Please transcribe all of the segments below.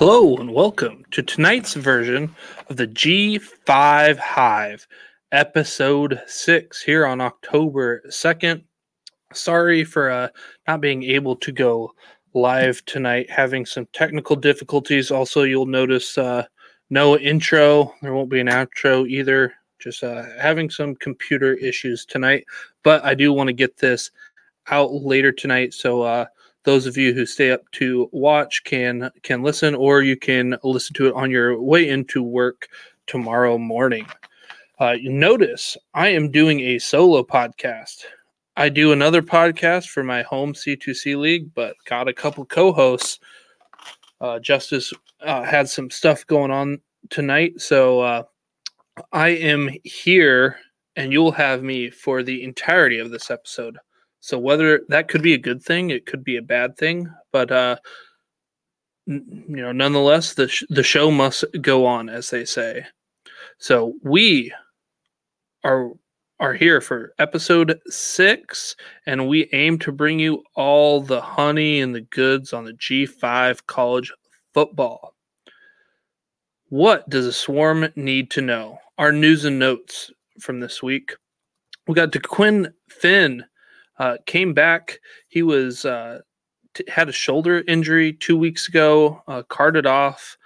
Hello and welcome to tonight's version of the G5 Hive, episode 6, here on October 2nd. Sorry for uh, not being able to go live tonight, having some technical difficulties. Also, you'll notice uh, no intro, there won't be an outro either. Just uh, having some computer issues tonight, but I do want to get this out later tonight. So, uh, those of you who stay up to watch can can listen or you can listen to it on your way into work tomorrow morning. Uh, you notice i am doing a solo podcast. I do another podcast for my home c2c league but got a couple co-hosts. Uh, justice uh, had some stuff going on tonight so uh, i am here and you'll have me for the entirety of this episode so whether that could be a good thing, it could be a bad thing, but uh, n- you know, nonetheless, the sh- the show must go on, as they say. So we are are here for episode six, and we aim to bring you all the honey and the goods on the G5 college football. What does a swarm need to know? Our news and notes from this week. We got Dequan Finn uh, came back. He was uh, t- had a shoulder injury two weeks ago. Uh, carted off.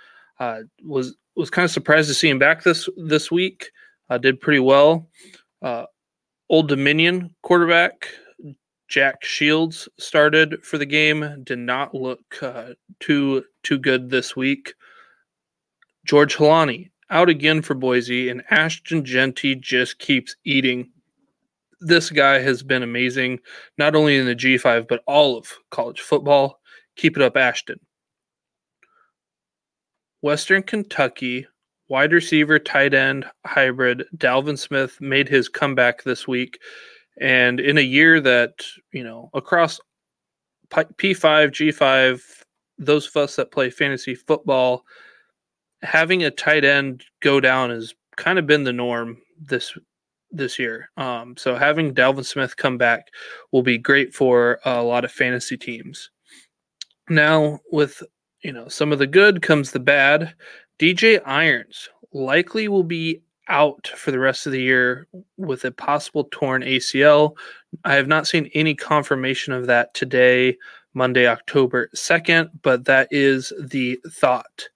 Uh, was was kind of surprised to see him back this this week. Uh, did pretty well. Uh, Old Dominion quarterback Jack Shields started for the game. Did not look too too good this week. George Holani out again for Boise, and Ashton Jeanty just keeps eating this guy has been amazing, not only in the G5, but all of college football. Keep it up, Ashton. Western Kentucky wide receiver, tight end hybrid Dalvin Smith made his comeback this week. And in a year that, you know, across P5, G5, those of us that play fantasy football, having a tight end go down has kind of been the norm this this year. Um, so having Dalvin Smith come back will be great for a lot of fantasy teams. Now, with you know some of the good comes the bad. DJ Irons likely will be out for the rest of the year with a possible torn ACL. I have not seen any confirmation of that today, Monday, October 2nd, but that is the thought.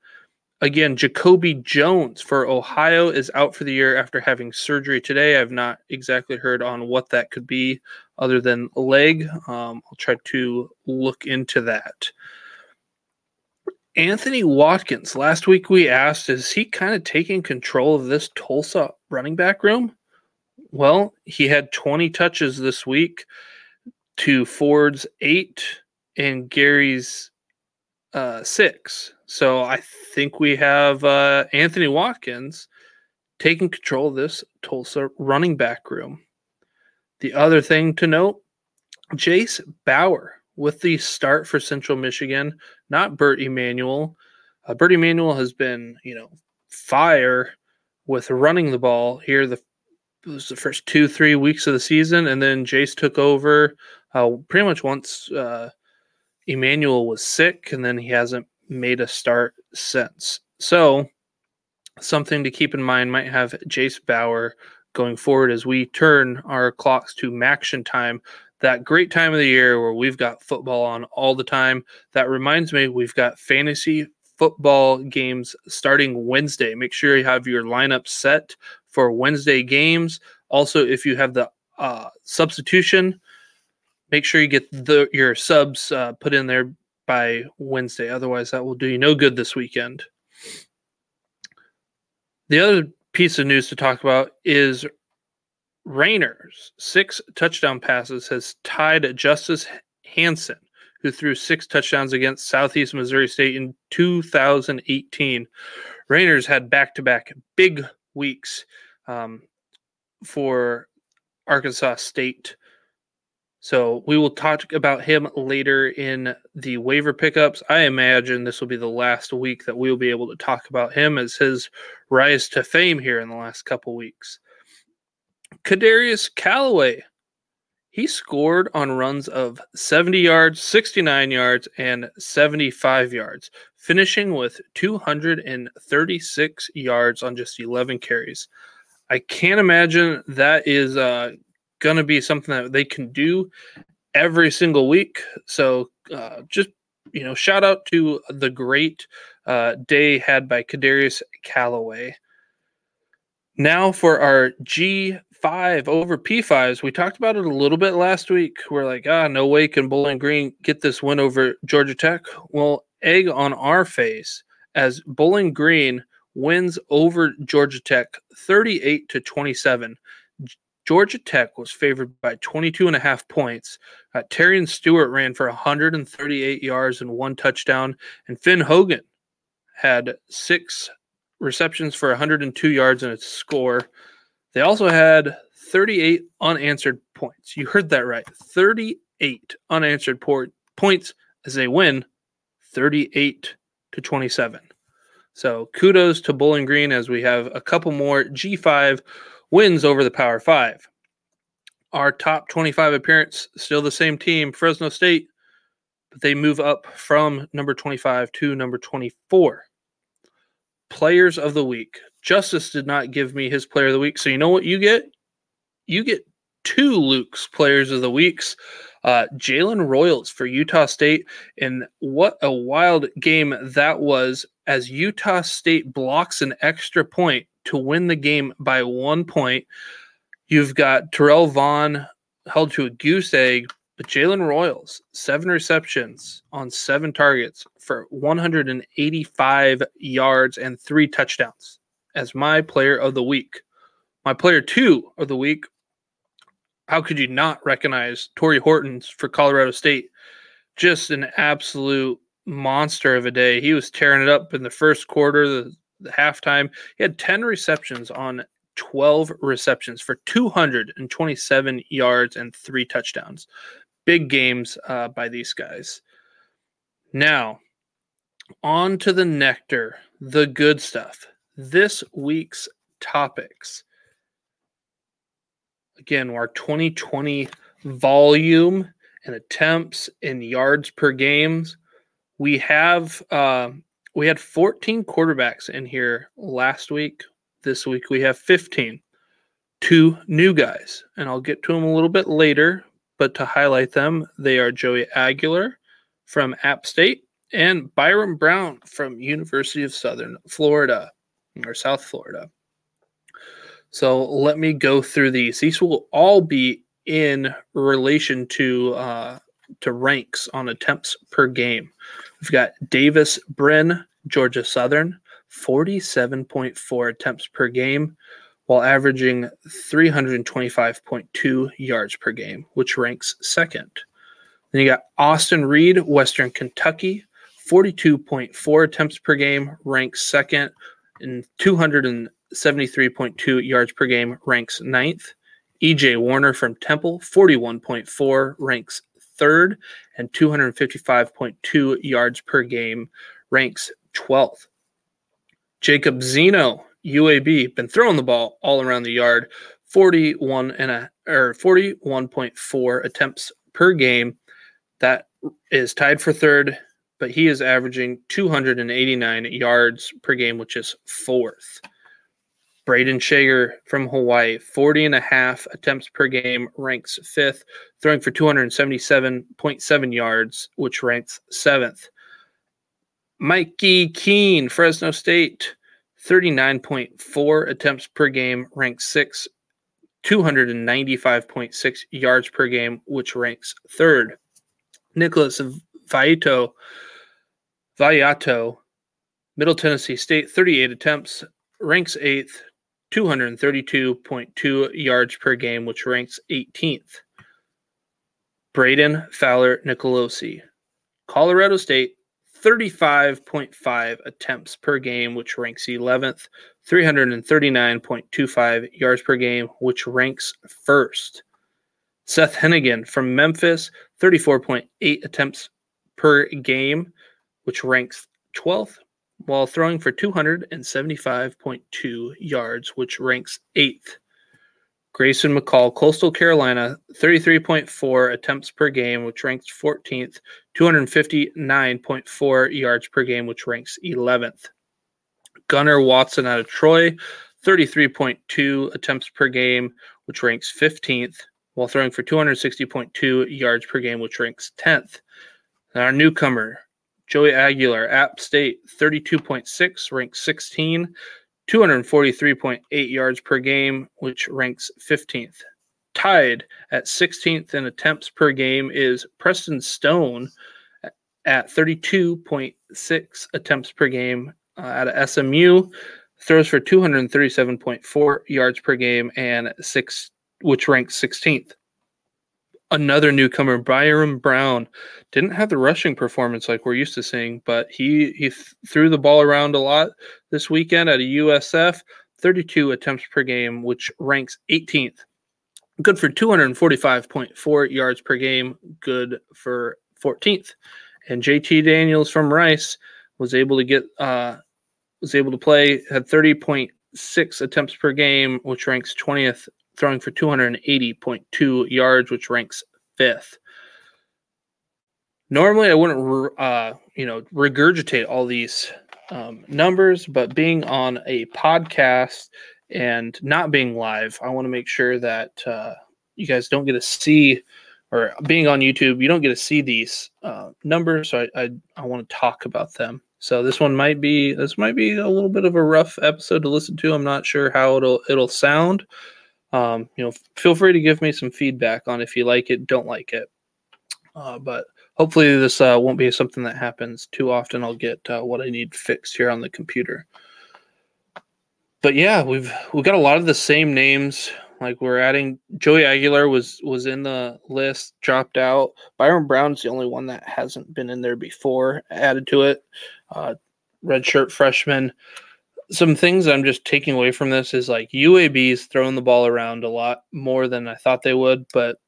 Again, Jacoby Jones for Ohio is out for the year after having surgery today. I've not exactly heard on what that could be other than leg. Um, I'll try to look into that. Anthony Watkins, last week we asked, is he kind of taking control of this Tulsa running back room? Well, he had 20 touches this week to Ford's eight and Gary's uh, six. So I think we have uh, Anthony Watkins taking control of this Tulsa running back room. The other thing to note Jase Bauer with the start for Central Michigan, not Bert Emanuel. Uh, Bert Emanuel has been, you know, fire with running the ball here. The was the first two, three weeks of the season, and then Jase took over uh, pretty much once uh, Emanuel was sick, and then he hasn't made a start since. So, something to keep in mind might have Jase Bauer going forward as we turn our clocks to MACtion time, that great time of the year where we've got football on all the time. That reminds me, we've got fantasy football games starting Wednesday. Make sure you have your lineup set for Wednesday games. Also, if you have the uh, substitution, make sure you get the your subs uh, put in there by Wednesday. Otherwise, that will do you no good this weekend. The other piece of news to talk about is Raynor's six touchdown passes has tied Justice Hansen, who threw six touchdowns against Southeast Missouri State in 2018. Raynor's had back to back big weeks um, for Arkansas State so we will talk about him later in the waiver pickups. I imagine this will be the last week that we will be able to talk about him as his rise to fame here in the last couple weeks. Kadarius Calloway, he scored on runs of 70 yards, 69 yards, and 75 yards, finishing with 236 yards on just 11 carries. I can't imagine that is uh, going to be something that they can do every single week. So uh, just you know, shout out to the great uh, day had by Kadarius Calloway. Now for our G5 over P5s. We talked about it a little bit last week. We're like, ah, no way can Bowling Green get this win over Georgia Tech. Well, egg on our face as Bowling Green wins over Georgia Tech 38 to 27. Georgia Tech was favored by 22 and a half points. Uh, Terion Stewart ran for 138 yards and one touchdown, and Finn Hogan had six receptions for 102 yards and a score. They also had 38 unanswered points. You heard that right. 38 unanswered port points as they win 38 to 27. So kudos to Bowling Green as we have a couple more G5 wins over the Power 5. Our top 25 appearance still the same team, Fresno State, but they move up from number 25 to number 24. Players of the week. Justice did not give me his player of the week. So you know what you get? You get two Luke's players of the weeks. Uh, Jalen Royals for Utah State. And what a wild game that was as Utah State blocks an extra point to win the game by one point. You've got Terrell Vaughn held to a goose egg, but Jalen Royals, seven receptions on seven targets for 185 yards and three touchdowns as my player of the week. My player two of the week how could you not recognize Tory Horton's for Colorado State? Just an absolute monster of a day. He was tearing it up in the first quarter, the halftime. He had 10 receptions on 12 receptions for 227 yards and three touchdowns. Big games uh, by these guys. Now, on to the nectar, the good stuff. This week's topics again, our 2020 volume and attempts and yards per games. We have uh, we had 14 quarterbacks in here last week. This week we have 15. Two new guys, and I'll get to them a little bit later. But to highlight them, they are Joey Aguilar from App State and Byron Brown from University of Southern Florida or South Florida. So let me go through these. These will all be in relation to uh, to ranks on attempts per game. We've got Davis Brin, Georgia Southern, 47.4 attempts per game, while averaging 325.2 yards per game, which ranks second. Then you got Austin Reed, Western Kentucky, 42.4 attempts per game, ranks second, and 273.2 yards per game, ranks ninth. EJ Warner from Temple, 41.4, ranks third, and 255.2 yards per game, ranks 12th. Jacob Zeno, UAB, been throwing the ball all around the yard, 41 and a or 41.4 attempts per game. That is tied for third, but he is averaging 289 yards per game, which is fourth. Brayden Schager from Hawaii, 40 and a half attempts per game, ranks fifth, throwing for 277.7 yards, which ranks seventh. Mikey Keene, Fresno State, 39.4 attempts per game, ranks sixth, 295.6 yards per game, which ranks third. Nicholas Vaito, Vallato, Middle Tennessee State, 38 attempts, ranks eighth, 232.2 yards per game, which ranks 18th. Brayden Fowler Nicolosi, Colorado State, 35.5 attempts per game, which ranks 11th, 339.25 yards per game, which ranks first. Seth Henigan from Memphis, 34.8 attempts per game, which ranks 12th, while throwing for 275.2 yards, which ranks eighth. Grayson McCall, Coastal Carolina, 33.4 attempts per game, which ranks 14th, 259.4 yards per game, which ranks 11th. Gunnar Watson out of Troy, 33.2 attempts per game, which ranks 15th, while throwing for 260.2 yards per game, which ranks 10th. And our newcomer, Joey Aguilar, App State, 32.6, ranks 16, 243.8 yards per game, which ranks 15th. Tied at 16th in attempts per game is Preston Stone at 32.6 attempts per game uh, SMU. Throws for 237.4 yards per game and six, which ranks 16th another newcomer, Byron Brown, didn't have the rushing performance like we're used to seeing, but he he th- threw the ball around a lot this weekend at a USF, 32 attempts per game, which ranks 18th. Good for 245.4 yards per game, good for 14th. And JT Daniels from Rice was able to get uh was able to play had 30.6 attempts per game, which ranks 20th throwing for 280.2 yards, which ranks fifth. Normally, I wouldn't, uh, you know, regurgitate all these um, numbers, but being on a podcast and not being live, I want to make sure that uh, you guys don't get to see, or being on YouTube, you don't get to see these uh, numbers. So I, I, I want to talk about them. So this one might be this might be a little bit of a rough episode to listen to. I'm not sure how it'll it'll sound um, you know, feel free to give me some feedback on if you like it, don't like it. Uh, but hopefully, this uh, won't be something that happens too often. I'll get uh, what I need fixed here on the computer. But yeah, we've we've got a lot of the same names. Like we're adding Joey Aguilar was was in the list, dropped out. Byron Brown's the only one that hasn't been in there before, added to it. Uh, red shirt freshman some things I'm just taking away from this is like UAB's throwing the ball around a lot more than I thought they would, but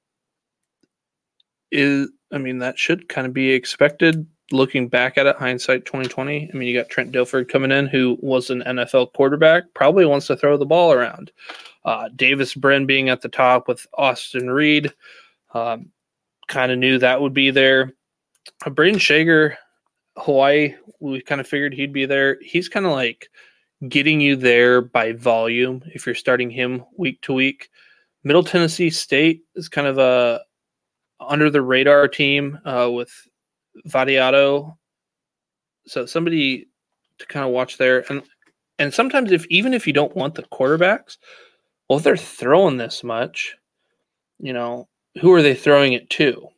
is I mean that should kind of be expected looking back at it hindsight 2020. I mean you got Trent Dilfer coming in who was an NFL quarterback, probably wants to throw the ball around. Uh, Davis Brin being at the top with Austin Reed, um, kind of knew that would be there. Uh, Schager, Hawaii, we kind of figured he'd be there. He's kind of like getting you there by volume if you're starting him week to week. Middle Tennessee State is kind of a under the radar team uh, with Vattiato, So somebody to kind of watch there. And and sometimes if even if you don't want the quarterbacks, well, if they're throwing this much, you know, who are they throwing it to?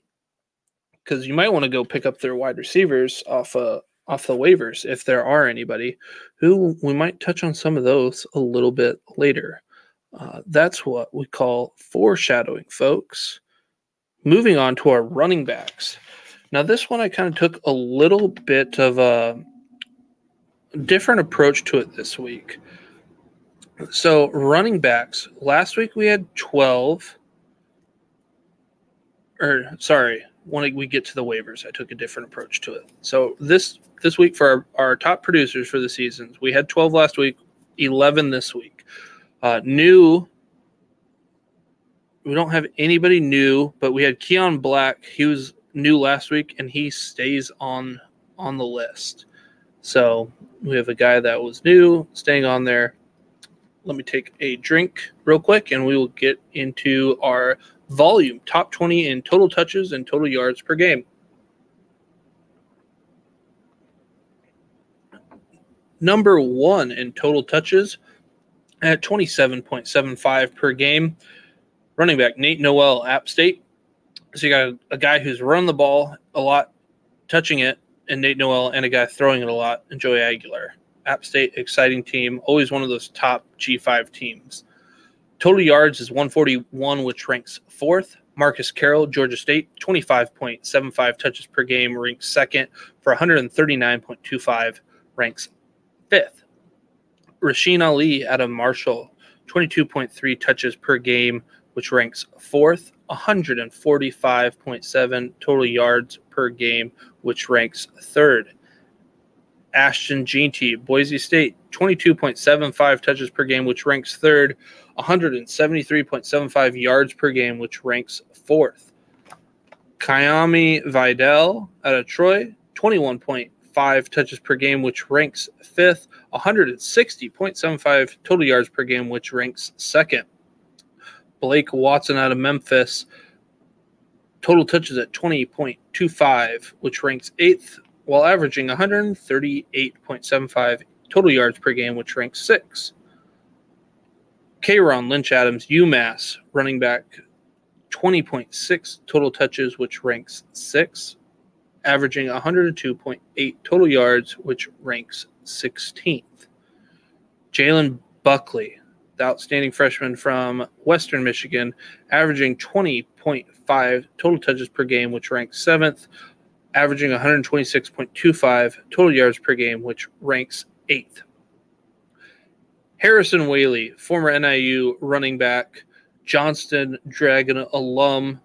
Because you might want to go pick up their wide receivers off a off the waivers if there are anybody who we might touch on some of those a little bit later. Uh, that's what we call foreshadowing, folks. Moving on to our running backs. Now, this one I kind of took a little bit of a different approach to it this week. So, running backs, last week we had 12, or sorry, when we get to the waivers, I took a different approach to it. So, this this week for our, our top producers for the seasons. We had 12 last week, 11 this week. Uh, new, we don't have anybody new, but we had Keon Black. He was new last week, and he stays on on the list. So we have a guy that was new, staying on there. Let me take a drink real quick, and we will get into our volume top 20 in total touches and total yards per game. number one in total touches at 27.75 per game. Running back Nate Noel, App State. So you got a, a, guy who's run the ball a lot, touching it, and Nate Noel, and a guy throwing it a lot, and Joey Aguilar. App State, exciting team, always one of those top G5 teams. Total yards is 141, which ranks fourth. Marcus Carroll, Georgia State, 25.75 touches per game, ranks second for 139.25, ranks fifth. Rasheen Ali out of Marshall, 22.3 touches per game, which ranks fourth. 145.7 total yards per game, which ranks third. Ashton Jeanty, Boise State, 22.75 touches per game, which ranks third, 173.75 yards per game, which ranks fourth. Kimani Vidal out of Troy, 21.5 touches per game, which ranks fifth, 160.75 total yards per game, which ranks second. Blake Watson out of Memphis, total touches at 20.25, which ranks eighth, while averaging 138.75 total yards per game, which ranks sixth. Kayron Lynch Adams, UMass, running back, 20.6 total touches, which ranks sixth, averaging 102.8 total yards, which ranks 16th. Jalen Buckley, the outstanding freshman from Western Michigan, averaging 20.5 total touches per game, which ranks seventh, averaging 126.25 total yards per game, which ranks eighth. Harrison Waylee, former NIU running back, Johnston Dragon alum,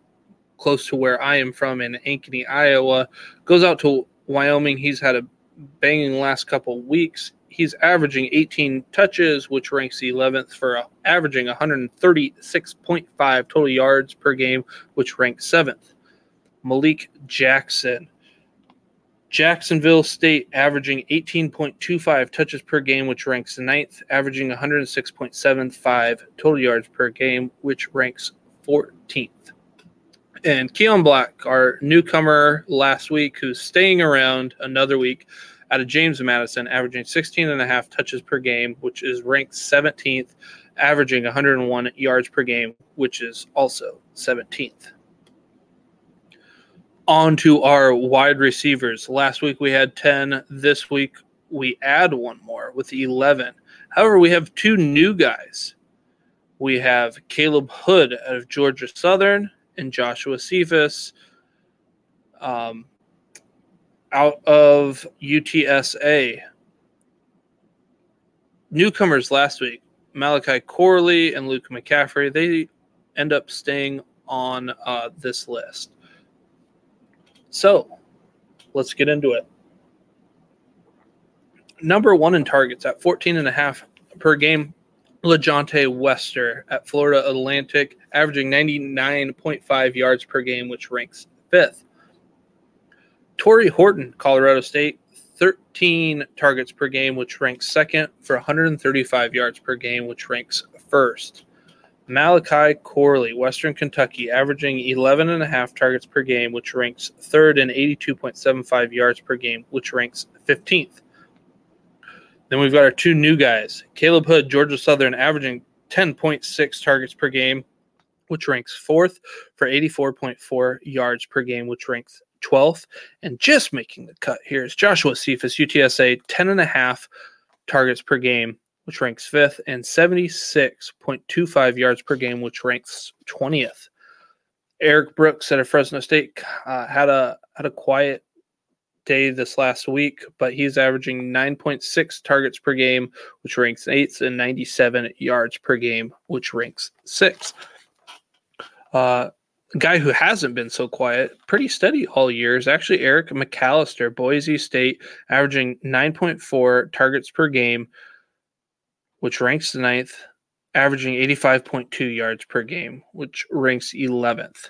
close to where I am from in Ankeny, Iowa, goes out to Wyoming. He's had a banging last couple weeks. He's averaging 18 touches, which ranks 11th for averaging 136.5 total yards per game, which ranks 7th. Malik Jackson, Jacksonville State averaging 18.25 touches per game, which ranks ninth, averaging 106.75 total yards per game, which ranks 14th. And Keon Black, our newcomer last week, who's staying around another week out of James Madison, averaging 16 and a half touches per game, which is ranked 17th, averaging 101 yards per game, which is also 17th on to our wide receivers. Last week we had 10. This week we add one more with 11. However, we have two new guys. We have Caleb Hood out of Georgia Southern and Joshua Cephus um, out of UTSA. Newcomers last week, Malachi Corley and Luke McCaffrey, they end up staying on uh, this list. So let's get into it. Number one in targets at 14 and a half per game, LaJohntay Wester at Florida Atlantic, averaging 99.5 yards per game, which ranks fifth. Tory Horton, Colorado State, 13 targets per game, which ranks second for 135 yards per game, which ranks first. Malachi Corley, Western Kentucky, averaging 11 and a half targets per game, which ranks third and 82.75 yards per game, which ranks 15th. Then we've got our two new guys, Caleb Hood, Georgia Southern, averaging 10.6 targets per game, which ranks fourth for 84.4 yards per game, which ranks 12th. And just making the cut here is Joshua Cephus, UTSA, 10 and a half targets per game, which ranks fifth, and 76.25 yards per game, which ranks 20th. Erik Brooks at Fresno State uh, had a had a quiet day this last week, but he's averaging 9.6 targets per game, which ranks eighth, and 97 yards per game, which ranks sixth. Uh, guy who hasn't been so quiet, pretty steady all year, is actually Eric McAlister, Boise State, averaging 9.4 targets per game, which ranks the ninth, averaging 85.2 yards per game, which ranks 11th.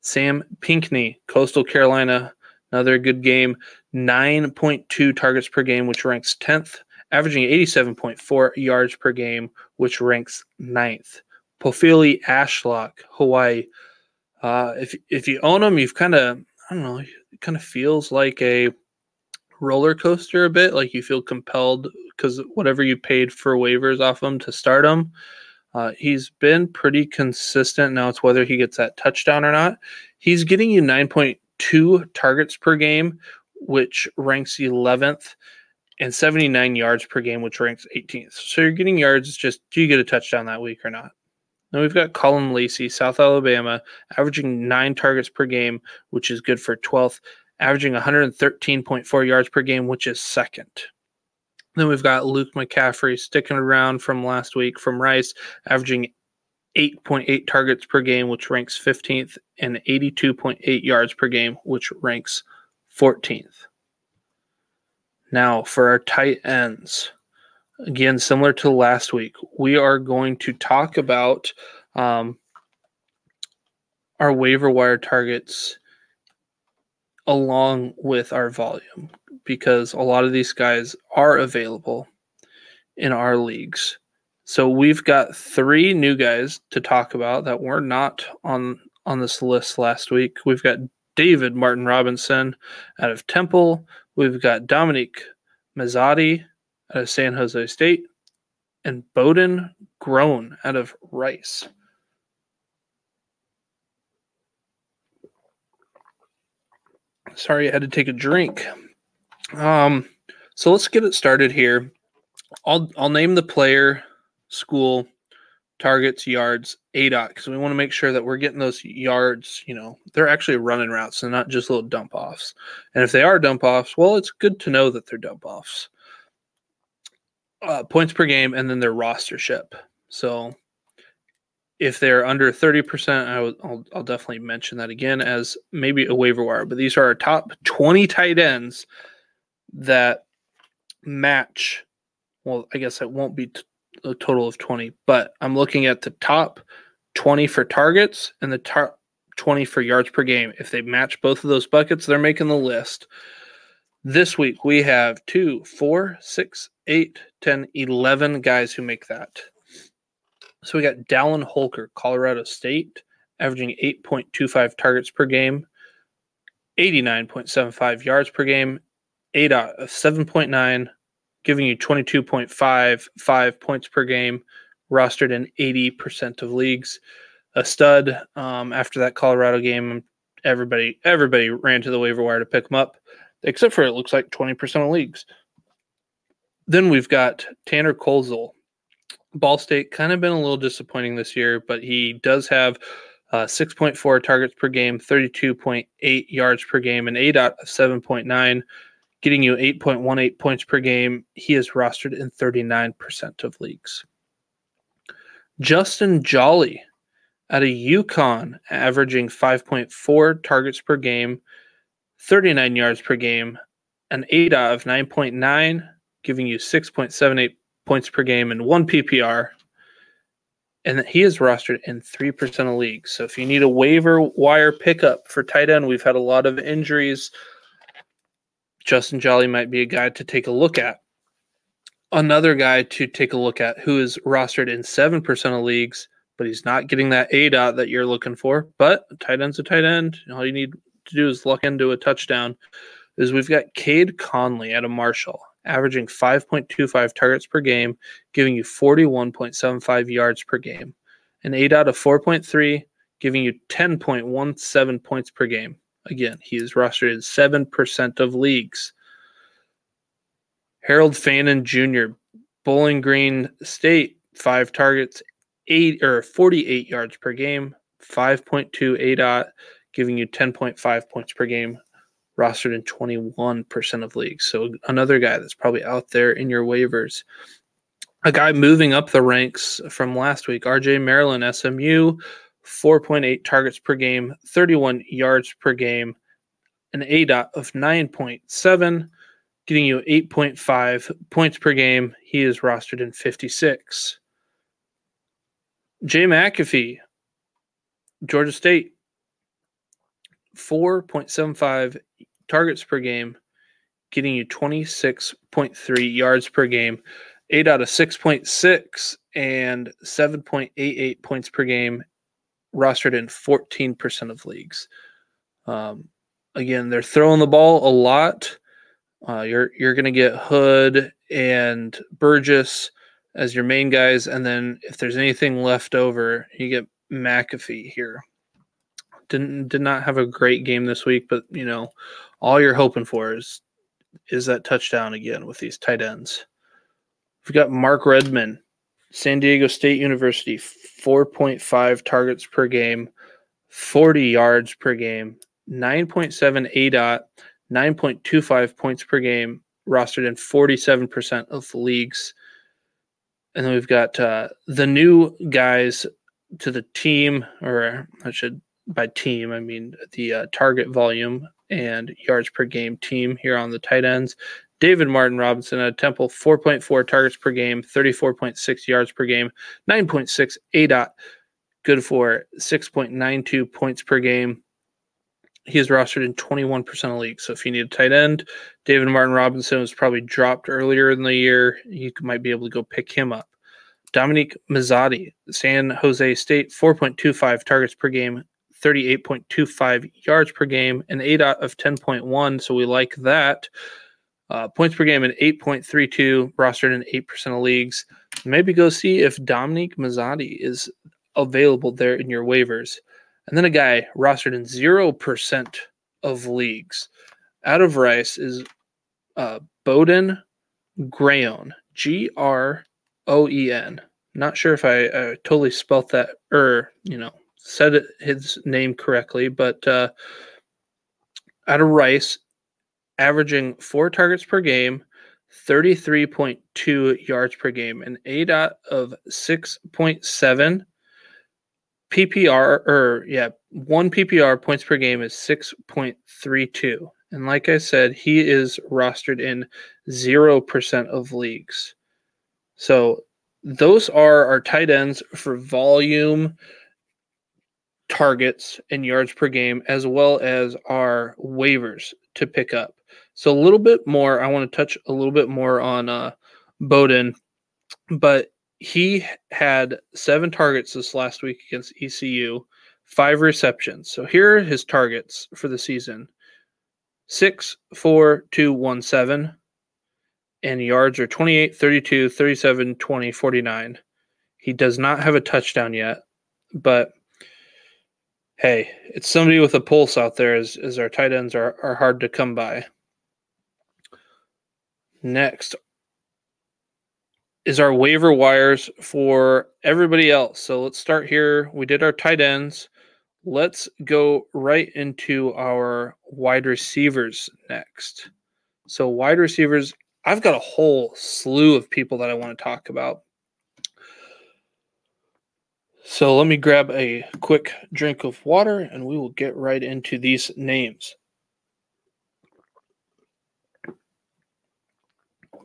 Sam Pinckney, Coastal Carolina, another good game, 9.2 targets per game, which ranks 10th, averaging 87.4 yards per game, which ranks 9th. Pofele Ashlock, Hawaii. Uh, if if you own them, you've kind of I don't know, it kind of feels like a roller coaster a bit. Like you feel compelled because whatever you paid for waivers off him to start him, uh, he's been pretty consistent. Now it's whether he gets that touchdown or not. He's getting you 9.2 targets per game, which ranks 11th, and 79 yards per game, which ranks 18th. So you're getting yards. It's just do you get a touchdown that week or not? Now we've got Caullin Lacy, South Alabama, averaging nine targets per game, which is good for 12th, averaging 113.4 yards per game, which is second. Then we've got Luke McCaffrey sticking around from last week from Rice, averaging 8.8 targets per game, which ranks 15th, and 82.8 yards per game, which ranks 14th. Now, for our tight ends, again, similar to last week, we are going to talk about um, our waiver wire targets along with our volume because a lot of these guys are available in our leagues. So we've got three new guys to talk about that were not on on this list last week. We've got David Martin Robinson out of Temple. We've got Dominique Mazzotti out of San Jose State, and Boden Groen out of Rice. Sorry, I had to take a drink. Um, so let's get it started here. I'll I'll name the player, school, targets, yards, aDOT because we want to make sure that we're getting those yards. You know, they're actually running routes and not just little dump offs. And if they are dump offs, well, it's good to know that they're dump offs. Uh, points per game, and then their rostership. So if they're under 30%, I will, I'll, I'll definitely mention that again as maybe a waiver wire. But these are our top 20 tight ends that match. Well, I guess it won't be t- a total of 20, but I'm looking at the top 20 for targets and the top 20 for yards per game. If they match both of those buckets, they're making the list. This week we have two, four, six, eight, 10, 11 guys who make that. So we got Dallin Holker, Colorado State, averaging 8.25 targets per game, 89.75 yards per game, aDOT of 7.9, giving you 22.55 points per game, rostered in 80% of leagues. A stud. Um, after that Colorado game, everybody everybody ran to the waiver wire to pick him up, except for it looks like 20% of leagues. Then we've got Tanner Koziol, Ball State kind of been a little disappointing this year, but he does have uh, 6.4 targets per game, 32.8 yards per game, and aDOT of 7.9, getting you 8.18 points per game. He is rostered in 39% of leagues. Justin Joly at a UConn, averaging 5.4 targets per game, 39 yards per game, an aDOT of 9.9, giving you 6.78 points per game and one PPR. And he is rostered in 3% of leagues. So if you need a waiver wire pickup for tight end, we've had a lot of injuries. Justin Joly might be a guy to take a look at. Another guy to take a look at who is rostered in 7% of leagues, but he's not getting that A dot that you're looking for. But tight end's a tight end. All you need to do is luck into a touchdown. Is we've got Cade Conley out of Marshall averaging 5.25 targets per game, giving you 41.75 yards per game. An aDOT of 4.3, giving you 10.17 points per game. Again, he is rostered in 7% of leagues. Harold Fannin Jr., Bowling Green State, five targets, eight or 48 yards per game, 5.2 aDOT, giving you 10.5 points per game rostered in 21% of leagues. So another guy that's probably out there in your waivers. A guy moving up the ranks from last week, RJ Maryland, SMU, 4.8 targets per game, 31 yards per game, an A dot of 9.7, getting you 8.5 points per game. He is rostered in 56. Jay McAfee, Georgia State, 4.75 targets per game, getting you 26.3 yards per game, aDOT of 6.6 and 7.88 points per game, rostered in 14% of leagues. Um, again, they're throwing the ball a lot. Uh, you're you're going to get Hood and Burgess as your main guys, and then if there's anything left over, you get McAfee here. Didn't did not have a great game this week, but you know all you're hoping for is is that touchdown again with these tight ends. We've got Mark Redman, San Diego State University, 4.5 targets per game, 40 yards per game, 9.7 aDOT, 9.25 points per game, rostered in 47% of leagues. And then we've got uh, the new guys to the team, or I should by team, I mean the uh, target volume and yards per game team here on the tight ends. David Martin Robinson at Temple, 4.4 targets per game, 34.6 yards per game, 9.6 A dot, good for 6.92 points per game. He is rostered in 21% of leagues. So if you need a tight end, David Martin Robinson was probably dropped earlier in the year. You might be able to go pick him up. Dominique Mazzotti, San Jose State, 4.25 targets per game, 38.25 yards per game, an ADOT of 10.1. So we like that. Uh, points per game in 8.32, rostered in 8% of leagues. Maybe go see if Dominique Mazzotti is available there in your waivers. And then a guy rostered in 0% of leagues. Out of Rice is uh, Bowden Grayon, G R O E N. Not sure if I totally spelt that or, you know, said his name correctly, but uh, out of Rice, averaging four targets per game, 33.2 yards per game, an ADOT of 6.7. PPR, or yeah, one PPR points per game is 6.32. And like I said, he is rostered in 0% of leagues. So those are our tight ends for volume targets and yards per game, as well as our waivers to pick up. So a little bit more. I want to touch a little bit more on uh, Boden, but he had seven targets this last week against ECU, five receptions. So here are his targets for the season: six, four, two, one, seven, and yards are 28, 32, 37, 20, 49. He does not have a touchdown yet, but hey, it's somebody with a pulse out there as, as our tight ends are, are hard to come by. Next is our waiver wires for everybody else. So let's start here. We did our tight ends. Let's go right into our wide receivers next. So, wide receivers, I've got a whole slew of people that I want to talk about. So, let me grab a quick drink of water and we will get right into these names.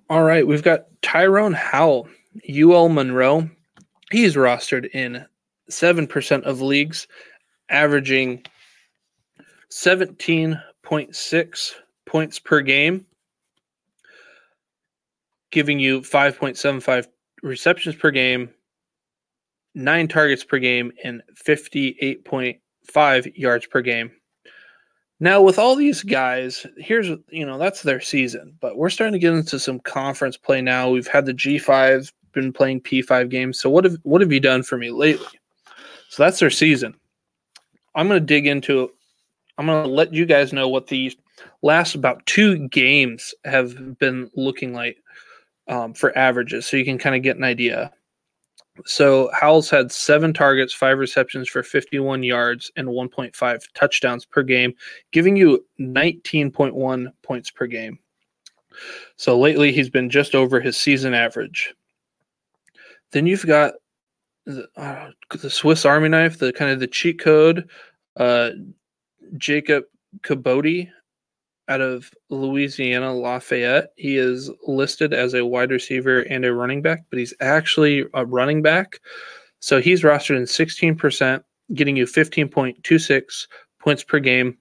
All right, we've got Tyrone Howell, UL Monroe. He's rostered in 7% of leagues, averaging 17.6 points per game, giving you 5.75 receptions per game, nine targets per game, and 58.5 yards per game. Now, with all these guys, here's you know that's their season, but we're starting to get into some conference play now. We've had the G5 been playing P5 games. So what have what have you done for me lately? So that's their season. I'm going to dig into. I'm going to let you guys know what these last about two games have been looking like um, for averages, so you can kind of get an idea. So Howell's had seven targets, five receptions for 51 yards, and 1.5 touchdowns per game, giving you 19.1 points per game. So lately, he's been just over his season average. Then you've got the, uh, the Swiss Army knife, the kind of the cheat code, uh, Jacob Kibodi out of Louisiana Lafayette. He is listed as a wide receiver and a running back, but he's actually a running back. So he's rostered in 16%, getting you 15.26 points per game,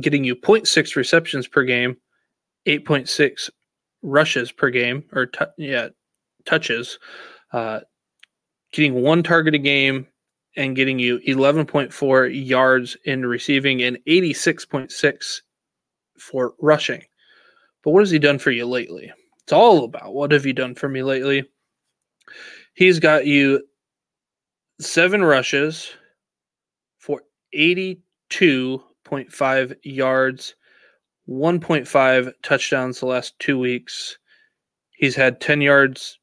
getting you 0.6 receptions per game, 8.6 rushes per game, or t- yeah, touches, uh, getting one target a game, and getting you 11.4 yards in receiving and 86.6 for rushing. But what has he done for you lately? It's all about what have you done for me lately? He's got you seven rushes for 82.5 yards, 1.5 touchdowns the last two weeks. He's had 10 yards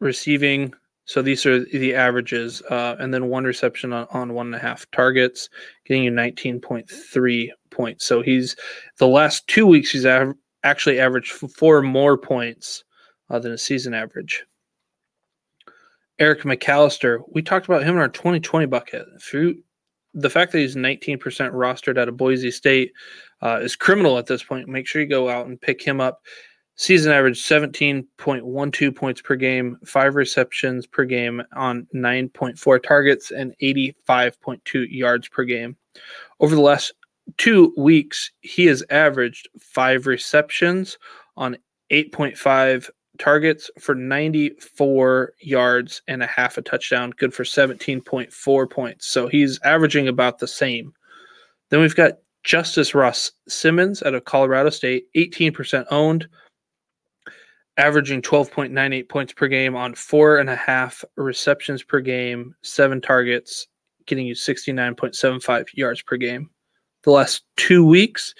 receiving, so these are the averages, uh, and then one reception on, on one and a half targets, getting you 19.3 points. So he's the last two weeks he's av- actually averaged four more points uh, than a season average. Eric McAlister, we talked about him in our 2020 bucket. You the fact that he's 19% rostered out of Boise State uh, is criminal at this point. Make sure you go out and pick him up. Season average 17.12 points per game, five receptions per game on 9.4 targets, and 85.2 yards per game. Over the last two weeks, he has averaged five receptions on 8.5 targets for 94 yards and a half a touchdown, good for 17.4 points. So he's averaging about the same. Then we've got Justus Ross Simmons out of Colorado State, 18% owned, averaging 12.98 points per game on four and a half receptions per game, seven targets, getting you 69.75 yards per game. The last two weeks,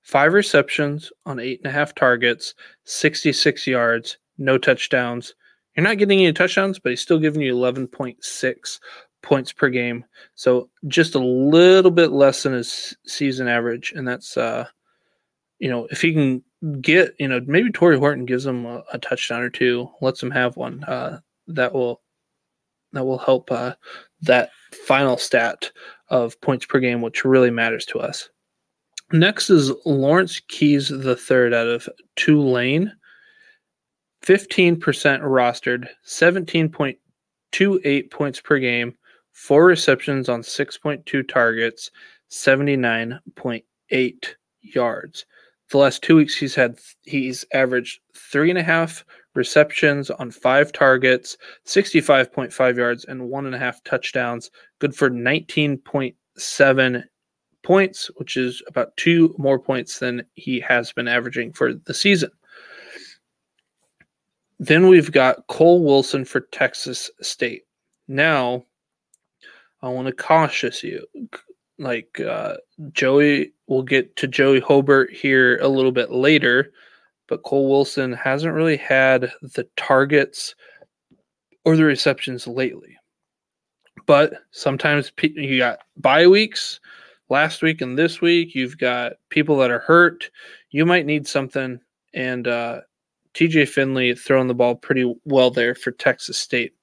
five receptions on eight and a half targets, 66 yards, no touchdowns. You're not getting any touchdowns, but he's still giving you 11.6 points per game. So just a little bit less than his season average. And that's, uh, you know, if he can get, you know, maybe Tory Horton gives him a, a touchdown or two, lets him have one, uh, that will, that will help, uh, that final stat of points per game, which really matters to us. Next is Lawrence Keys the third out of Tulane. 15% rostered, 17.28 points per game, four receptions on 6.2 targets, 79.8 yards. The last two weeks he's had he's averaged three and a half receptions on five targets, 65.5 yards, and one and a half touchdowns. Good for 19.7 points, which is about two more points than he has been averaging for the season. Then we've got Cole Wilson for Texas State. Now, I want to cautious you. Like uh, Joey, we'll get to Joey Hobert here a little bit later, but Cole Wilson hasn't really had the targets or the receptions lately. But sometimes you got bye weeks last week and this week. You've got people that are hurt. You might need something. And uh, TJ Finley throwing the ball pretty well there for Texas State.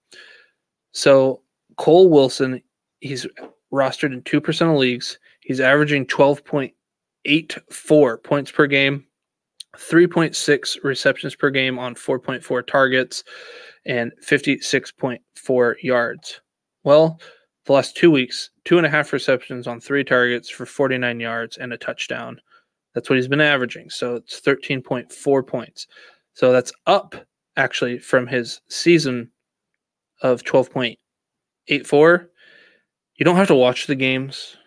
So Cole Wilson, he's rostered in 2% of leagues. He's averaging 12.84 points per game, 3.6 receptions per game on 4.4 targets, and 56.4 yards. Well, the last two weeks, two and a half receptions on three targets for 49 yards and a touchdown. That's what he's been averaging. So it's 13.4 points. So that's up actually from his season of 12.84. You don't have to watch the games.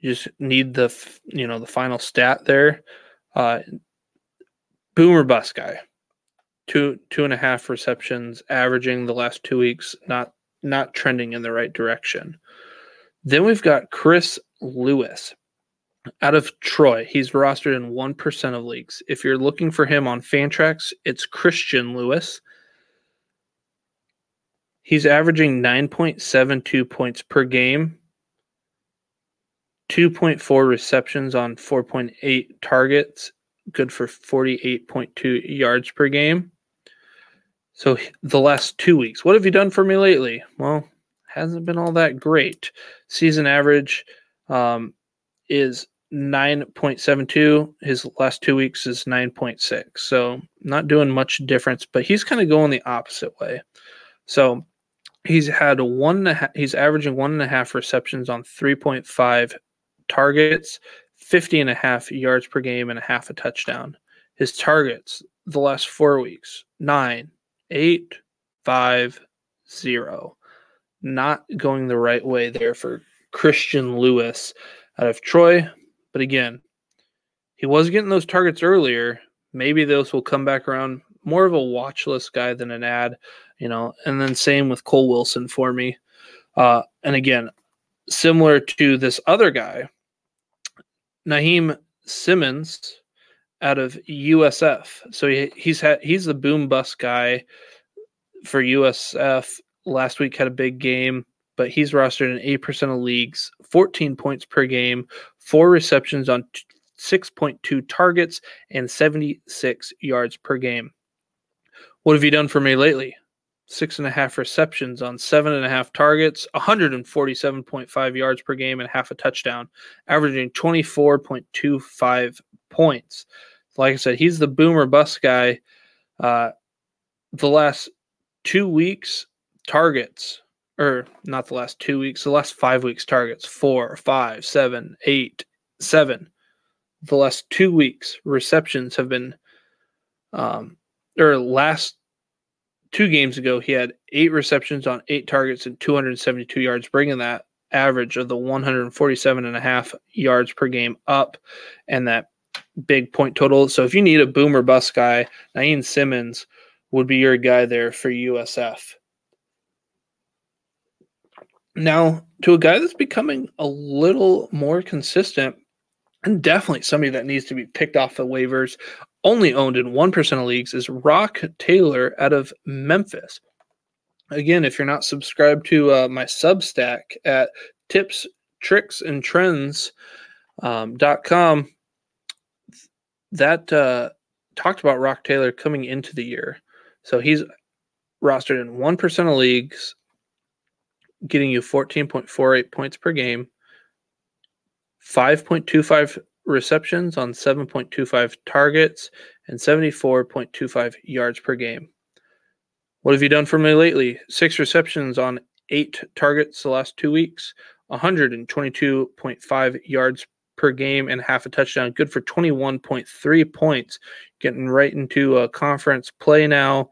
You just need the you know the final stat there. Uh, boomer bust guy, two two and a half receptions, averaging the last two weeks, not not trending in the right direction. Then we've got Chris Lewis, out of Troy, he's rostered in 1% of leagues. If you're looking for him on Fantrax, it's Christian Lewis. He's averaging 9.72 points per game, 2.4 receptions on 4.8 targets, good for 48.2 yards per game. So the last two weeks, what have you done for me lately? Well, hasn't been all that great. Season average um, is 9.72. His last two weeks is 9.6. So not doing much difference, but he's kind of going the opposite way. So he's had one he's averaging one and a half receptions on 3.5 targets, 50 and a half yards per game, and a half a touchdown. His targets the last four weeks nine, eight, five, zero. Not going the right way there for Christian Lewis out of Troy. But again, he was getting those targets earlier. Maybe those will come back around. More of a watch list guy than an add, you know. And then same with Cole Wilson for me. Uh, and again, similar to this other guy, Naiem Simmons out of USF. So he, he's had he's the boom bust guy for USF. Last week had a big game, but he's rostered in 8% of leagues, 14 points per game, four receptions on 6.2 targets, and 76 yards per game. What have you done for me lately? Six and a half receptions on seven and a half targets, 147.5 yards per game, and half a touchdown, averaging 24.25 points. Like I said, he's the boomer bust guy. Uh, the last two weeks, targets, or not the last two weeks, the last five weeks, targets four, five, seven, eight, seven. The last two weeks, receptions have been, um, or last two games ago, he had eight receptions on eight targets and 272 yards, bringing that average of the 147 and a half yards per game up and that big point total. So if you need a boomer bust guy, Naiem Simmons would be your guy there for USF. Now, to a guy that's becoming a little more consistent and definitely somebody that needs to be picked off the waivers, only owned in 1% of leagues, is Roc Taylor out of Memphis. Again, if you're not subscribed to uh, my Substack at tips, tricks, and trends um, .com, that uh, talked about Roc Taylor coming into the year. So he's rostered in 1% of leagues, getting you 14.48 points per game, 5.25 receptions on 7.25 targets, and 74.25 yards per game. What have you done for me lately? Six receptions on eight targets the last two weeks, 122.5 yards per game, and half a touchdown. Good for 21.3 points. Getting right into a conference play now,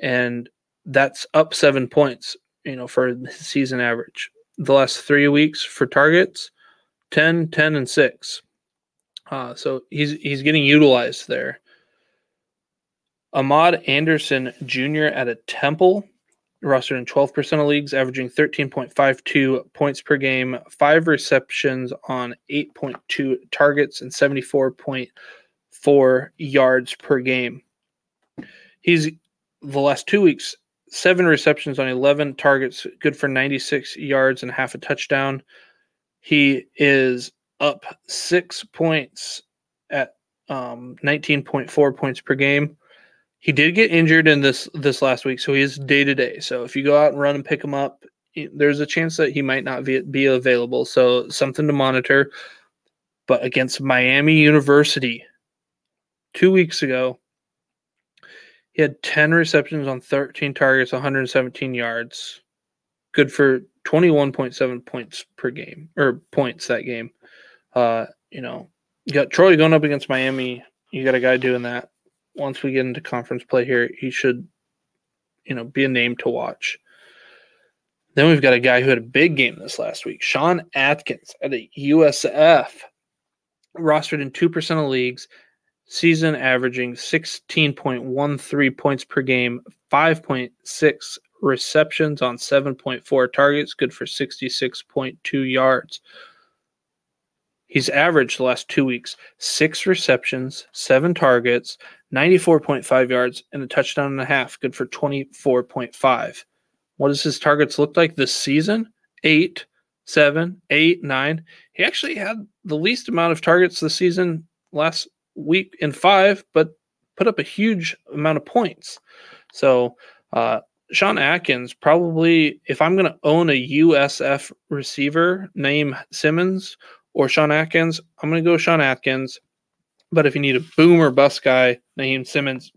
and that's up seven points, you know, for the season average. The last three weeks for targets, 10, 10, and 6. Uh, so he's he's getting utilized there. Amad Anderson Jr. at a Temple, rostered in 12% of leagues, averaging 13.52 points per game, five receptions on 8.2 targets, and 74.4 yards per game. He's the last two weeks, seven receptions on 11 targets, good for 96 yards and half a touchdown. He is up six points at um, 19.4 points per game. He did get injured in this this last week, so he is day to day. So if you go out and run and pick him up, there's a chance that he might not be, be available. So something to monitor. But against Miami University two weeks ago, he had 10 receptions on 13 targets, 117 yards. Good for 21.7 points per game or points that game. Uh, you know, you got Troy going up against Miami. You got a guy doing that. Once we get into conference play here, he should, you know, be a name to watch. Then we've got a guy who had a big game this last week, Sean Atkins at a USF, rostered in 2% of leagues, season averaging 16.13 points per game, 5.6 receptions on 7.4 targets, good for 66.2 yards. He's averaged the last two weeks six receptions, seven targets, 94.5 yards, and a touchdown and a half, good for 24.5. What does his targets look like this season? Eight, seven, eight, nine. He actually had the least amount of targets this season last week in five, but put up a huge amount of points. So, uh, Sean Atkins, probably, if I'm going to own a USF receiver, Naiem Simmons or Sean Atkins, I'm going to go Sean Atkins. But if you need a boomer bust guy, Naiem Simmons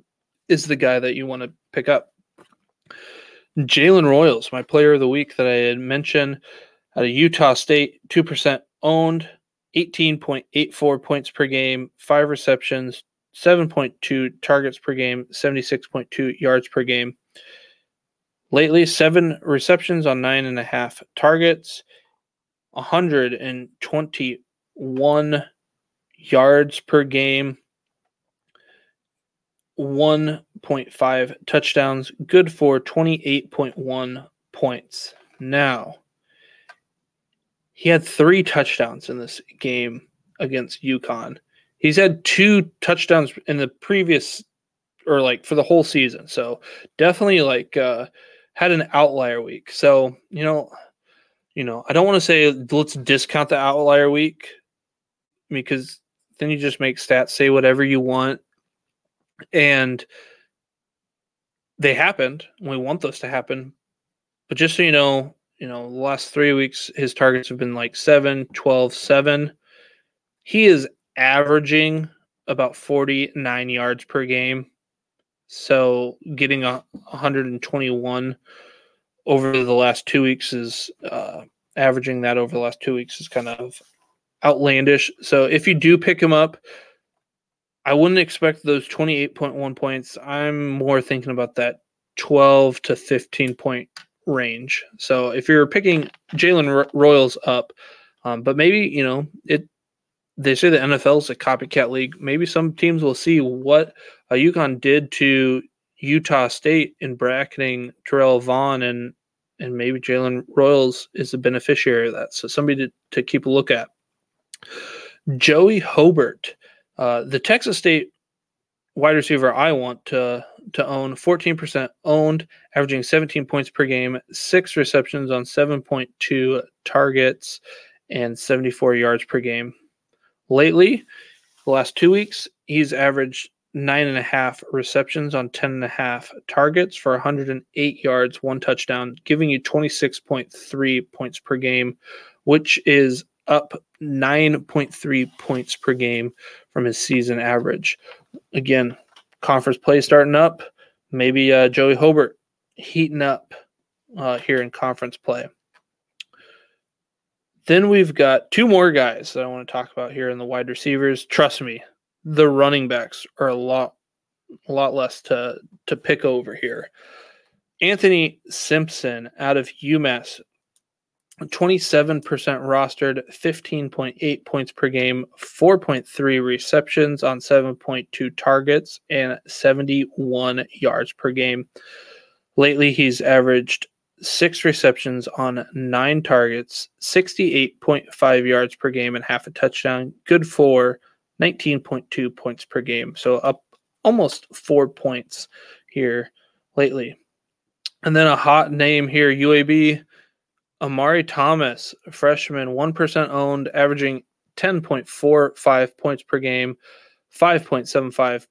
is the guy that you want to pick up. Jalen Royals, my player of the week that I had mentioned at a Utah State, 2% owned, 18.84 points per game, five receptions, 7.2 targets per game, 76.2 yards per game. Lately, seven receptions on nine and a half targets, 121 yards per game, 1.5 touchdowns, good for 28.1 points. Now, he had three touchdowns in this game against UConn. He's had two touchdowns in the previous, or like for the whole season. So definitely like uh, had an outlier week. So you know, you know, I don't want to say let's discount the outlier week because then you just make stats say whatever you want. And they happened. We want those to happen. But just so you know, you know, the last three weeks, his targets have been like 7, 12, 7. He is averaging about 49 yards per game. So getting a 121 over the last two weeks is uh, averaging that over the last two weeks is kind of outlandish. So if you do pick him up, I wouldn't expect those 28.1 points. I'm more thinking about that 12 to 15 point range. So if you're picking Jalen Royals up, um, but maybe, you know, it they say the NFL is a copycat league. Maybe some teams will see what uh, UConn did to Utah State in bracketing Terrell Vaughn, and and maybe Jalen Royals is the beneficiary of that. So somebody to, to keep a look at. Joey Hobert, uh, the Texas State wide receiver I want to to own, 14% owned, averaging 17 points per game, six receptions on 7.2 targets, and 74 yards per game. Lately, the last two weeks, he's averaged nine and a half receptions on 10 and a half targets for 108 yards, one touchdown, giving you 26.3 points per game, which is up 9.3 points per game from his season average. Again, conference play starting up. Maybe uh, Joey Hobert heating up uh, here in conference play. Then we've got two more guys that I want to talk about here in the wide receivers. Trust me, the running backs are a lot, a lot less to to pick over here. Anthony Simpson out of UMass 27% rostered, 15.8 points per game, 4.3 receptions on 7.2 targets, and 71 yards per game. Lately, he's averaged six receptions on nine targets, 68.5 yards per game, and half a touchdown. Good for 19.2 points per game. So up almost four points here lately. And then a hot name here, UAB Amari Thomas, freshman, 1% owned, averaging 10.45 points per game, 5.75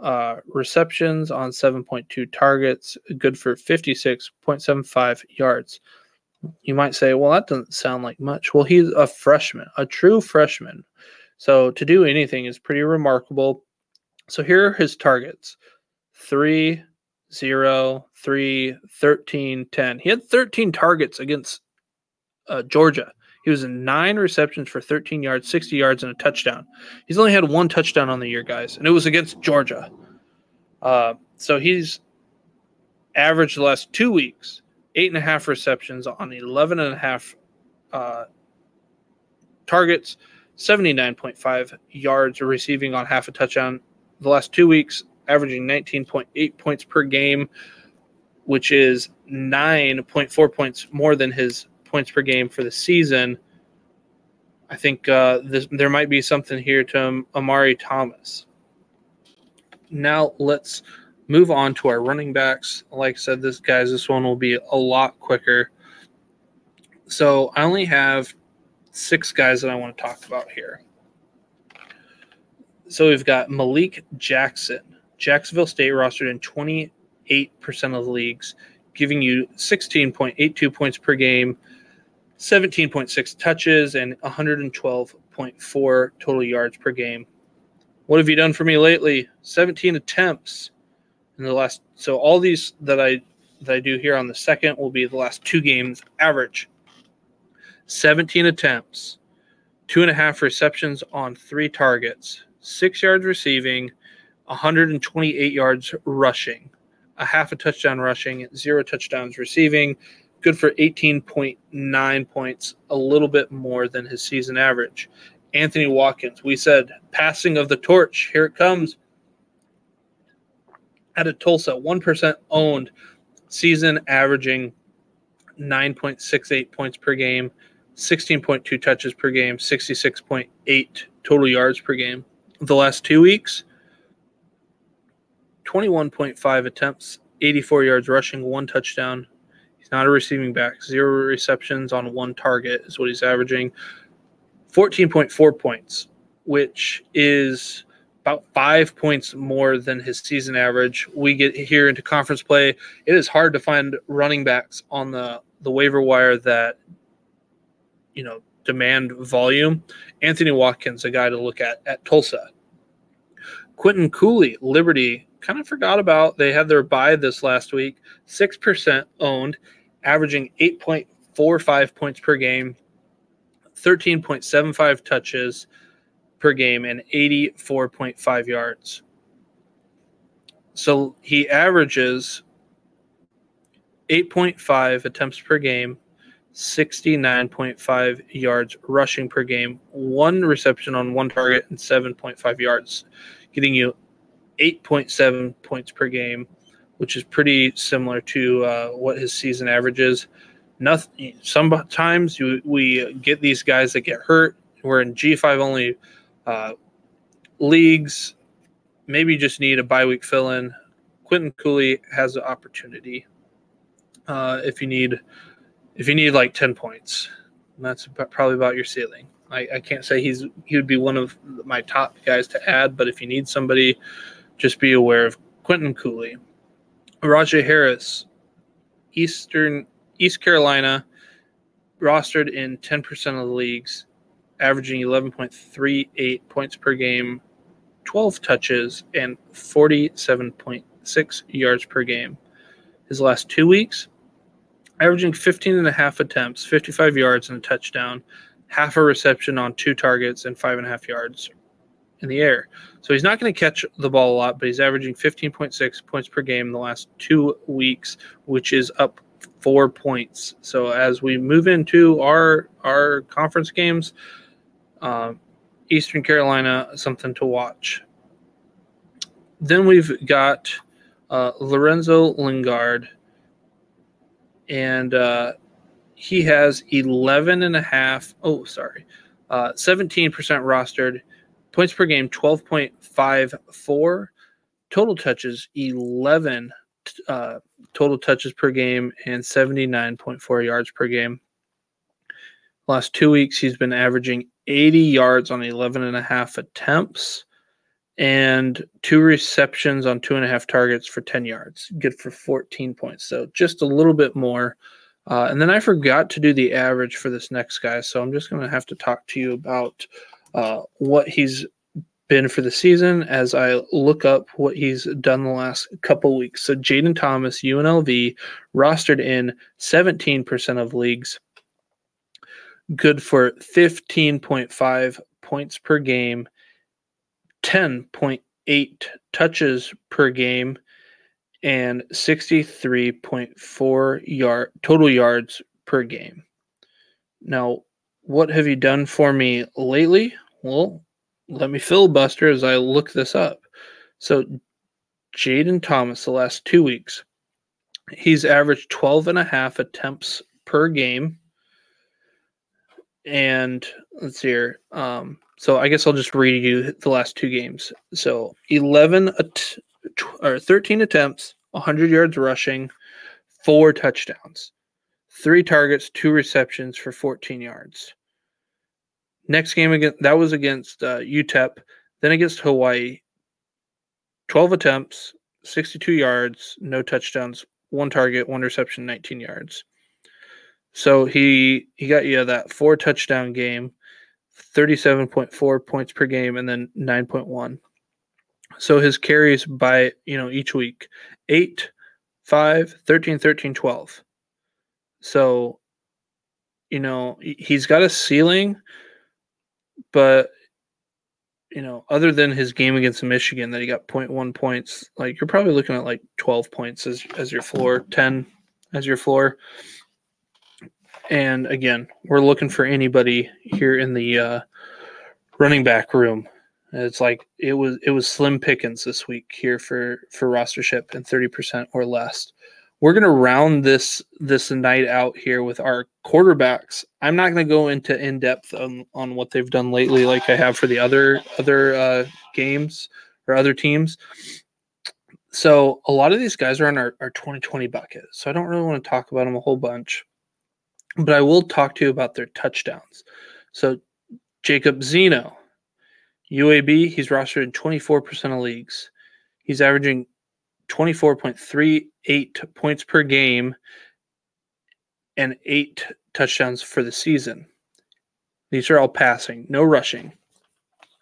uh, receptions on 7.2 targets, good for 56.75 yards. You might say, well, that doesn't sound like much. Well, he's a freshman, a true freshman. So to do anything is pretty remarkable. So here are his targets 3, 0, 3, 13, 10. He had 13 targets against uh, Georgia. He was in nine receptions for 13 yards, 60 yards, and a touchdown. He's only had one touchdown on the year, guys, and it was against Georgia. Uh, so he's averaged the last two weeks eight and a half receptions on 11 and a half uh, targets, 79.5 yards receiving on half a touchdown. The last two weeks, averaging 19.8 points per game, which is 9.4 points more than his points per game for the season. I think uh, this, there might be something here to Amari Thomas. Now let's move on to our running backs. Like I said, this guys, this one will be a lot quicker. So I only have six guys that I want to talk about here. So we've got Malik Jackson, Jacksonville State rostered in 28% of the leagues, giving you 16.82 points per game, 17.6 touches, and 112.4 total yards per game. What have you done for me lately? 17 attempts in the last. So all these that I that I do here on the second will be the last two games average. 17 attempts, two and a half receptions on three targets, six yards receiving, 128 yards rushing, a half a touchdown rushing, zero touchdowns receiving, good for 18.9 points, a little bit more than his season average. Anthony Watkins, we said passing of the torch. Here it comes. At a Tulsa, 1% owned, season averaging 9.68 points per game, 16.2 touches per game, 66.8 total yards per game. The last two weeks, 21.5 attempts, 84 yards rushing, one touchdown, He's not a receiving back. Zero receptions on one target is what he's averaging. 14.4 points, which is about five points more than his season average. We get here into conference play. It is hard to find running backs on the, the waiver wire that, you know, demand volume. Anthony Watkins, a guy to look at at Tulsa. Quinton Cooley, Liberty, kind of forgot about. They had their bye this last week. 6% owned, averaging 8.45 points per game, 13.75 touches per game, and 84.5 yards. So he averages 8.5 attempts per game, 69.5 yards rushing per game, one reception on one target, and 7.5 yards, getting you 8.7 points per game, which is pretty similar to uh, what his season average is. Nothing. Sometimes you, we get these guys that get hurt. We're in G5 only uh, leagues. Maybe you just need a bye week fill in. Quinton Cooley has an opportunity uh, if you need if you need like 10 points. That's probably about your ceiling. I, I, can't say he's he would be one of my top guys to add, but if you need somebody, just be aware of Quinton Cooley, Rahjai Harris, Eastern East Carolina, rostered in 10% of the leagues, averaging 11.38 points per game, 12 touches, and 47.6 yards per game. His last two weeks, averaging 15 and a half attempts, 55 yards, and a touchdown, half a reception on two targets, and five and a half yards in the air. So he's not going to catch the ball a lot, but he's averaging 15.6 points per game in the last two weeks, which is up four points. So as we move into our our conference games, um, Eastern Carolina something to watch. Then we've got uh, Lorenzo Lingard and uh, he has 11 and a half. Oh, sorry, uh, 17% rostered. Points per game 12.54. Total touches 11 uh, total touches per game and 79.4 yards per game. Last two weeks, he's been averaging 80 yards on 11 and a half attempts and two receptions on two and a half targets for 10 yards. Good for 14 points. So just a little bit more. Uh, and then I forgot to do the average for this next guy. So I'm just going to have to talk to you about uh, what he's been for the season as I look up what he's done the last couple weeks. So Jai'Den Thomas, UNLV, rostered in 17% of leagues. Good for 15.5 points per game 10.8 touches per game and 63.4 yard total yards per game. Now, what have you done for me lately? Well, let me filibuster as I look this up. So, Jai'Den Thomas, the last two weeks, he's averaged 12 and a half attempts per game. And let's see here. Um, so I guess I'll just read you the last two games. So 11 at- or 13 attempts, 100 yards rushing, four touchdowns, three targets, two receptions for 14 yards. Next game again that was against uh, UTEP, then against Hawaii. 12 attempts, 62 yards, no touchdowns, one target, one reception, 19 yards. So he he got you that four touchdown game 37.4 points per game and then 9.1. So his carries by, you know, each week 8, 5, 13, 13, 12. So, you know, he's got a ceiling, but, you know, other than his game against Michigan that he got 0.1 points, like you're probably looking at like 12 points as, as your floor, 10 as your floor. And again, we're looking for anybody here in the uh, running back room. It's like it was it was slim pickings this week here for for rostership and thirty percent or less. We're gonna round this this night out here with our quarterbacks. I'm not gonna go into in depth on on what they've done lately, like I have for the other other uh, games or other teams. So a lot of these guys are on our, our 2020 bucket. So I don't really want to talk about them a whole bunch but I will talk to you about their touchdowns. So Jacob Zeno, UAB, he's rostered in 24% of leagues. He's averaging 24.38 points per game and eight touchdowns for the season. These are all passing, no rushing.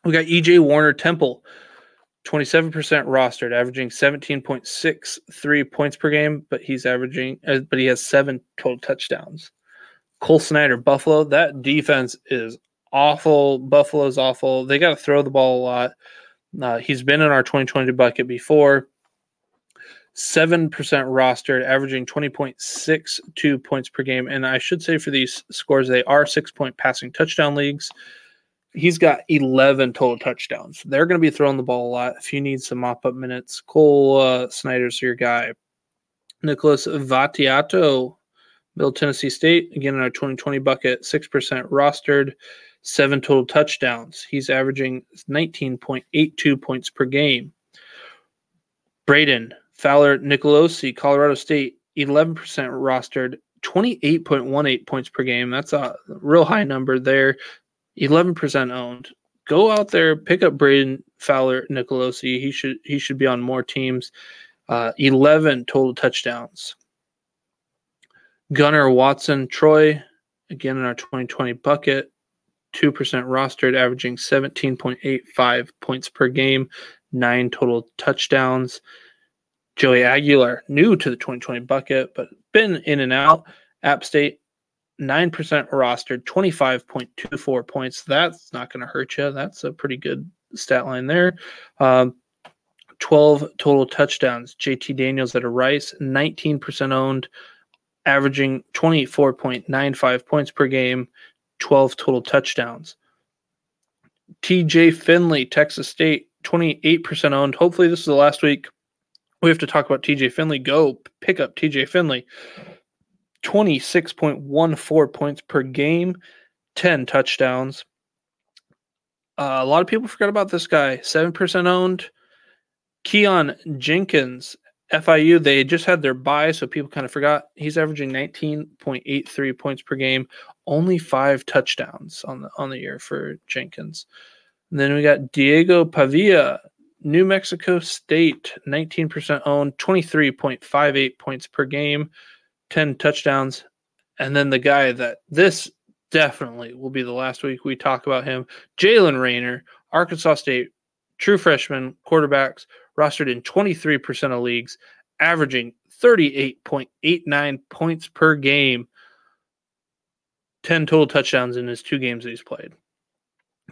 We got EJ Warner Temple, 27% rostered, averaging 17.63 points per game, but he's averaging, uh, but he has seven total touchdowns. Cole Snyder, Buffalo, that defense is awful. Buffalo's awful. They got to throw the ball a lot. Uh, he's been in our 2020 bucket before. 7% rostered, averaging 20.62 points per game. And I should say for these scores, they are six point passing touchdown leagues. He's got 11 total touchdowns. They're going to be throwing the ball a lot. If you need some mop up minutes, Cole uh, Snyder's your guy. Nicholas Vattiato, Middle Tennessee State, again in our 2020 bucket, 6% rostered, seven total touchdowns. He's averaging 19.82 points per game. Brayden Fowler Nicolosi, Colorado State, 11% rostered, 28.18 points per game. That's a real high number there. 11% owned. Go out there, pick up Brayden Fowler Nicolosi. He should he should be on more teams. Uh, 11 total touchdowns. Gunnar Watson Troy, again in our 2020 bucket, 2% rostered, averaging 17.85 points per game, nine total touchdowns. Joey Aguilar, new to the 2020 bucket, but been in and out. App State, 9% rostered, 25.24 points. That's not going to hurt you. That's a pretty good stat line there. Um, 12 total touchdowns. JT Daniels at a Rice, 19% owned, averaging 24.95 points per game, 12 total touchdowns. TJ Finley, Texas State, 28% owned. Hopefully, this is the last week we have to talk about TJ Finley. Go pick up TJ Finley. 26.14 points per game, 10 touchdowns. Uh, a lot of people forgot about this guy. 7% owned. Keon Jenkins, FIU, they just had their bye, so people kind of forgot. He's averaging 19.83 points per game, only five touchdowns on the on the year for Jenkins. And then we got Diego Pavia, New Mexico State, 19% owned, 23.58 points per game, 10 touchdowns. And then the guy that this definitely will be the last week we talk about him, Jalen Raynor, Arkansas State, true freshman quarterbacks, rostered in 23% of leagues, averaging 38.89 points per game, 10 total touchdowns in his two games that he's played.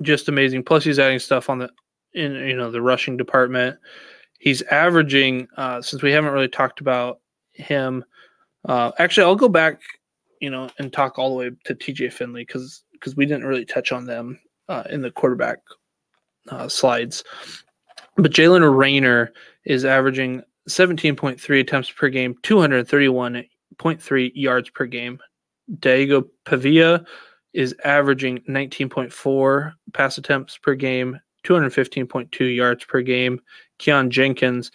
Just amazing. Plus, he's adding stuff on the in you know the rushing department. He's averaging uh, since we haven't really talked about him. Uh, actually, I'll go back, you know, and talk all the way to TJ Finley because because we didn't really touch on them uh, in the quarterback uh, slides. But Jalen Raynor is averaging 17.3 attempts per game, 231.3 yards per game. Diego Pavia is averaging 19.4 pass attempts per game, 215.2 yards per game. Keon Jenkins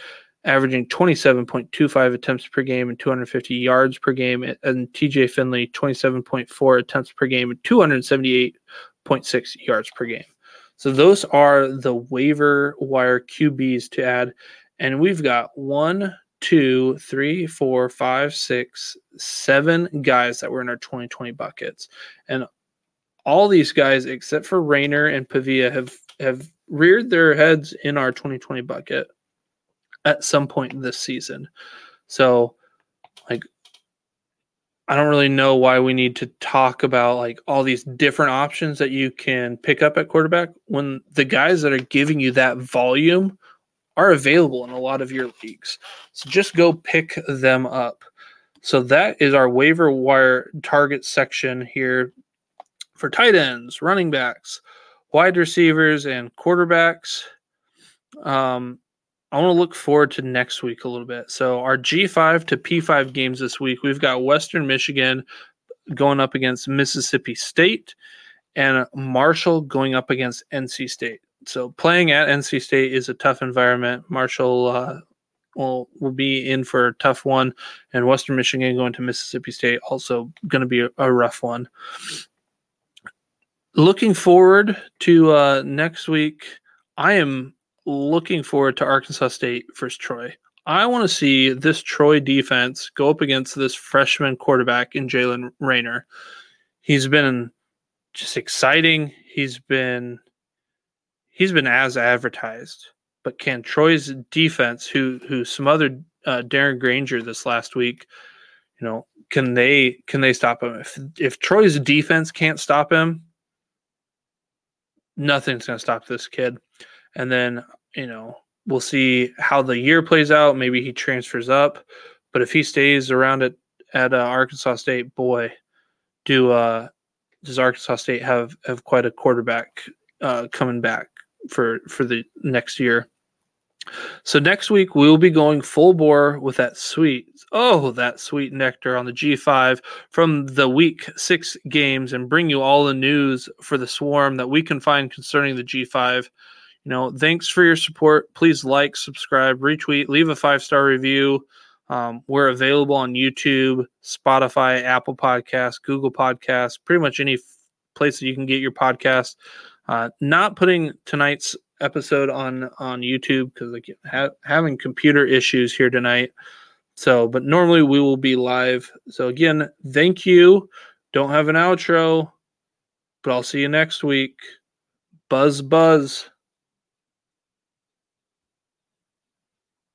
averaging 27.25 attempts per game and 250 yards per game. And TJ Finley, 27.4 attempts per game and 278.6 yards per game. So those are the waiver wire QBs to add. And we've got one, two, three, four, five, six, seven guys that were in our 2020 buckets. And all these guys, except for Raynor and Pavia, have have reared their heads in our 2020 bucket at some point this season. So, like, I don't really know why we need to talk about like all these different options that you can pick up at quarterback when the guys that are giving you that volume are available in a lot of your leagues. So just go pick them up. So that is our waiver wire target section here for tight ends, running backs, wide receivers and quarterbacks. Um, I want to look forward to next week a little bit. So our G5 to P5 games this week, we've got Western Michigan going up against Mississippi State and Marshall going up against NC State. So playing at NC State is a tough environment. Marshall uh, will will be in for a tough one, and Western Michigan going to Mississippi State also going to be a, a rough one looking forward to uh, next week. I am looking forward to Arkansas State versus Troy. I want to see this Troy defense go up against this freshman quarterback in Jalen Raynor. He's been just exciting. He's been he's been as advertised. But can Troy's defense, who who smothered uh, Darren Grainger this last week, you know, can they can they stop him? If if Troy's defense can't stop him, nothing's going to stop this kid. And then you know we'll see how the year plays out. Maybe he transfers up, but if he stays around at at uh, Arkansas State, boy, do uh does Arkansas State have have quite a quarterback uh, coming back for for the next year. So next week we will be going full bore with that sweet oh that sweet nectar on the G5 from the week 6 games and bring you all the news for the swarm that we can find concerning the G5. You know, thanks for your support. Please like, subscribe, retweet, leave a five-star review. Um, we're available on YouTube, Spotify, Apple Podcasts, Google Podcasts, pretty much any place that you can get your podcast. Uh, not putting tonight's episode on on YouTube because like ha- having computer issues here tonight. So, but normally we will be live. So again, thank you. Don't have an outro, but I'll see you next week. Buzz, buzz.